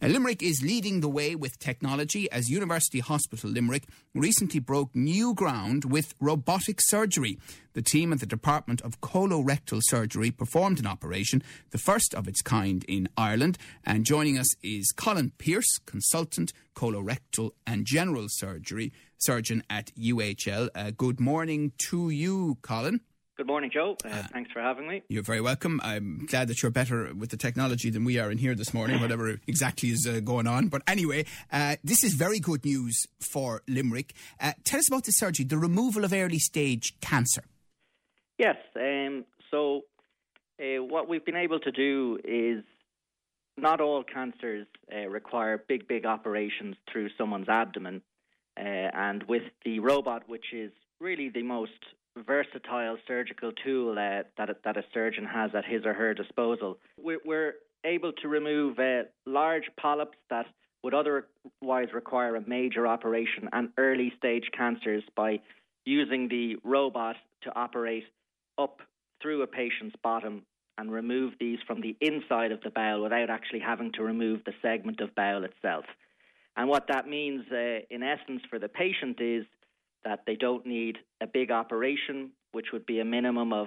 Now, Limerick is leading the way with technology as University Hospital Limerick recently broke new ground with robotic surgery. The team at the Department of Colorectal Surgery performed an operation, the first of its kind in Ireland. And joining us is Colin Peirce, consultant colorectal and general surgery surgeon at UHL. Uh, good morning to you, Colin. Good morning, Joe. Uh, uh, thanks for having me. You're very welcome. I'm glad that you're better with the technology than we are in here this morning, whatever exactly is uh, going on. But anyway, uh, this is very good news for Limerick. Uh, tell us about the surgery, the removal of early stage cancer. Yes. Um, so, uh, what we've been able to do is not all cancers require big, big operations through someone's abdomen. and with the robot, which is really the most versatile surgical tool uh, that that a surgeon has at his or her disposal. We're, we're able to remove uh, large polyps that would otherwise require a major operation and early stage cancers by using the robot to operate up through a patient's bottom and remove these from the inside of the bowel without actually having to remove the segment of bowel itself. And what that means, uh, in essence, for the patient is that they don't need a big operation, which would be a minimum of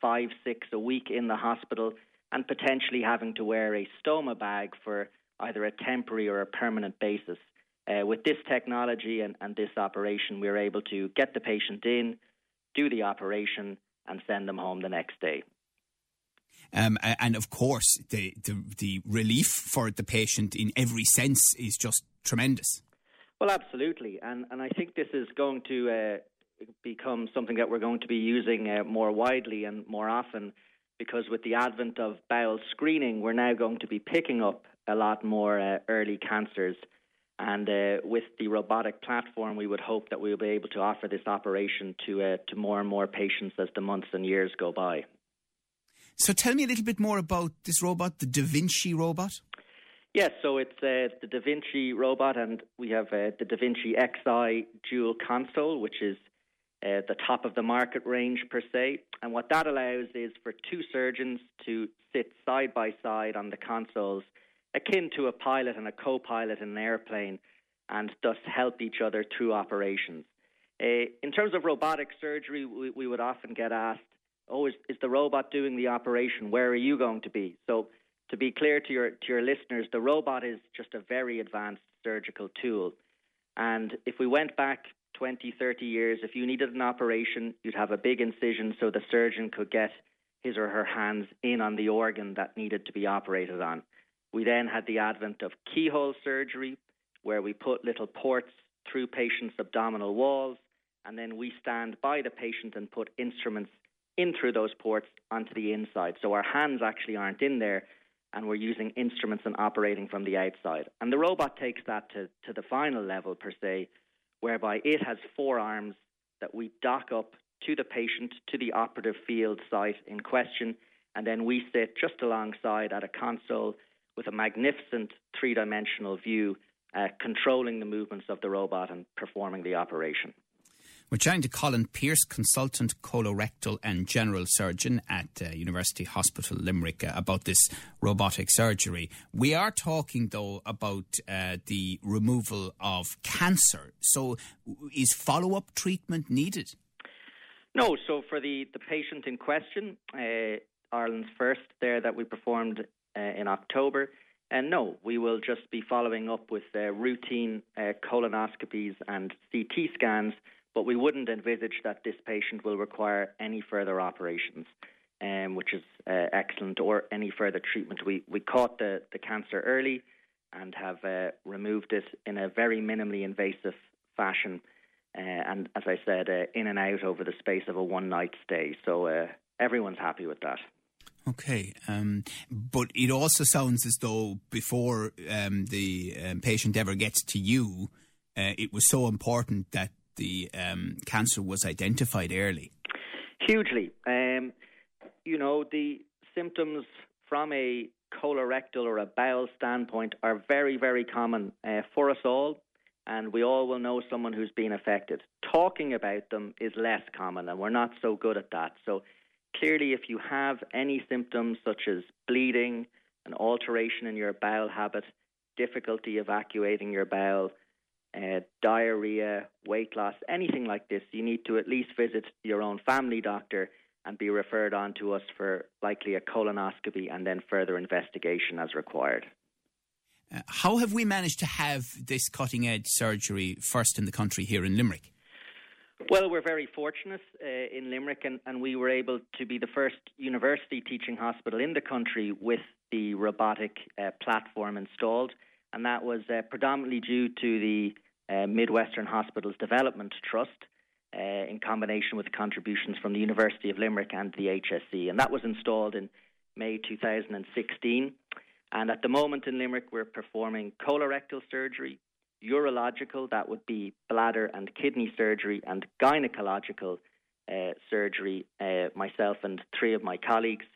five, six a week in the hospital, and potentially having to wear a stoma bag for either a temporary or a permanent basis. Uh, with this technology and, and this operation, we're able to get the patient in, do the operation, and send them home the next day. Um, and of course, the, the, the relief for the patient in every sense is just tremendous. Well, absolutely, and and I think this is going to uh, become something that we're going to be using uh, more widely and more often, because with the advent of bowel screening, we're now going to be picking up a lot more uh, early cancers. And uh, with the robotic platform, we would hope that we'll be able to offer this operation to uh, to more and more patients as the months and years go by. So, tell me a little bit more about this robot, the Da Vinci robot. Yes, so it's uh, the Da Vinci robot, and we have uh, the Da Vinci Xi dual console, which is uh, the top of the market range per se. And what that allows is for two surgeons to sit side by side on the consoles, akin to a pilot and a co pilot in an airplane, and thus help each other through operations. Uh, in terms of robotic surgery, we, we would often get asked, Oh, is, is the robot doing the operation? Where are you going to be? So to be clear to your to your listeners, the robot is just a very advanced surgical tool. And if we went back 20, 30 years, if you needed an operation, you'd have a big incision so the surgeon could get his or her hands in on the organ that needed to be operated on. We then had the advent of keyhole surgery, where we put little ports through patients' abdominal walls, and then we stand by the patient and put instruments in through those ports onto the inside. So our hands actually aren't in there, and we're using instruments and operating from the outside. And the robot takes that to, to the final level, per se, whereby it has four arms that we dock up to the patient, to the operative field site in question, and then we sit just alongside at a console with a magnificent three dimensional view, uh, controlling the movements of the robot and performing the operation. We're chatting to Colin Peirce, consultant colorectal and general surgeon at uh, University Hospital Limerick, uh, about this robotic surgery. We are talking, though, about uh, the removal of cancer. So, is follow up treatment needed? No. So, for the, the patient in question, uh, Ireland's first there that we performed uh, in October. And no, we will just be following up with uh, routine colonoscopies and CT scans but we wouldn't envisage that this patient will require any further operations, um, which is uh, excellent, or any further treatment. We, we caught the, the cancer early and have uh, removed it in a very minimally invasive fashion. Uh, and as I said, uh, in and out over the space of a one night stay. So uh, everyone's happy with that. Okay, um, but it also sounds as though before um, the um, patient ever gets to you, uh, it was so important that the um, cancer was identified early? Hugely. Um, you know, the symptoms from a colorectal or a bowel standpoint are very, very common uh, for us all, and we all will know someone who's been affected. Talking about them is less common, and we're not so good at that. So, clearly, if you have any symptoms such as bleeding, an alteration in your bowel habit, difficulty evacuating your bowel, uh, diarrhea, weight loss, anything like this, you need to at least visit your own family doctor and be referred on to us for likely a colonoscopy and then further investigation as required. Uh, how have we managed to have this cutting edge surgery first in the country here in Limerick? Well, we're very fortunate uh, in Limerick, and, and, we were able to be the first university teaching hospital in the country with the robotic uh, platform installed, and that was uh, predominantly due to the uh, Midwestern Hospitals Development Trust. Uh, in combination with contributions from the University of Limerick and the HSE. And that was installed in May 2016. And at the moment in Limerick, we're performing colorectal surgery, urological, that would be bladder and kidney surgery, and gynecological uh, surgery. Uh, myself and three of my colleagues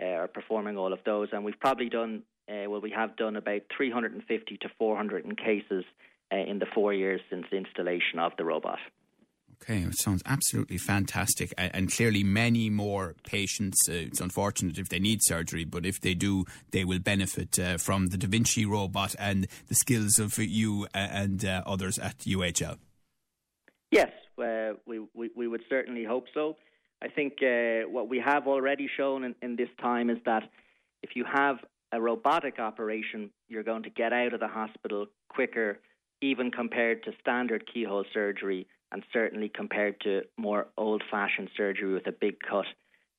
uh, are performing all of those. And we've probably done, uh, well, we have done about 350 to 400 cases uh, in the four years since the installation of the robot. Okay, it sounds absolutely fantastic. And, clearly, many more patients. Uh, it's unfortunate if they need surgery, but if they do, they will benefit uh, from the Da Vinci robot and the skills of you uh, and uh, others at UHL. Yes, uh, we, we, we, would certainly hope so. I think uh, what we have already shown in, in this time is that if you have a robotic operation, you're going to get out of the hospital quicker, even compared to standard keyhole surgery and certainly compared to more old fashioned surgery with a big cut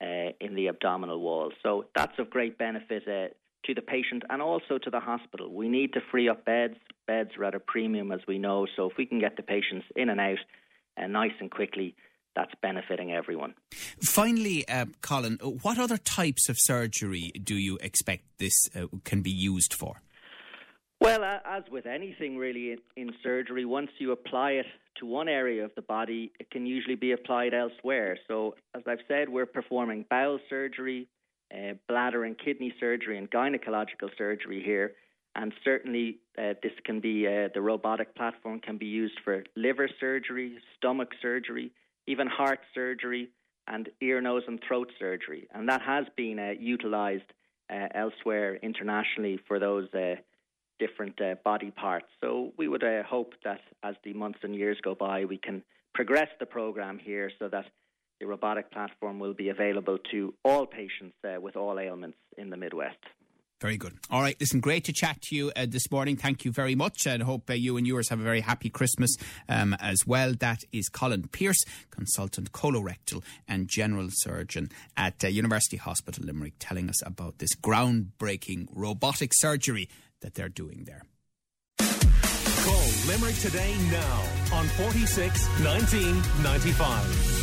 uh, in the abdominal wall. So that's of great benefit uh, to the patient and also to the hospital. We need to free up beds. Beds are at a premium, as we know. So if we can get the patients in and out uh, nice and quickly, that's benefiting everyone. Finally, uh, Colin, what other types of surgery do you expect this uh, can be used for? Well, as with anything really in, in, surgery, once you apply it to one area of the body, it can usually be applied elsewhere. So, as I've said, we're performing bowel surgery, uh, bladder and kidney surgery, and gynecological surgery here. And certainly, uh, this can be uh, the robotic platform can be used for liver surgery, stomach surgery, even heart surgery, and ear, nose, and throat surgery. And that has been uh, utilized uh, elsewhere internationally for those uh, different uh, body parts. So we would uh, hope that as the months and years go by, we can progress the program here so that the robotic platform will be available to all patients uh, with all ailments in the Midwest. Very good. All right. Listen, great to chat to you uh, this morning. Thank you very much and hope uh, you and yours have a very happy Christmas um, as well. That is Colin Peirce, consultant colorectal and general surgeon at uh, University Hospital Limerick, telling us about this groundbreaking robotic surgery that they're doing there. Call Limerick today now on 46 1995.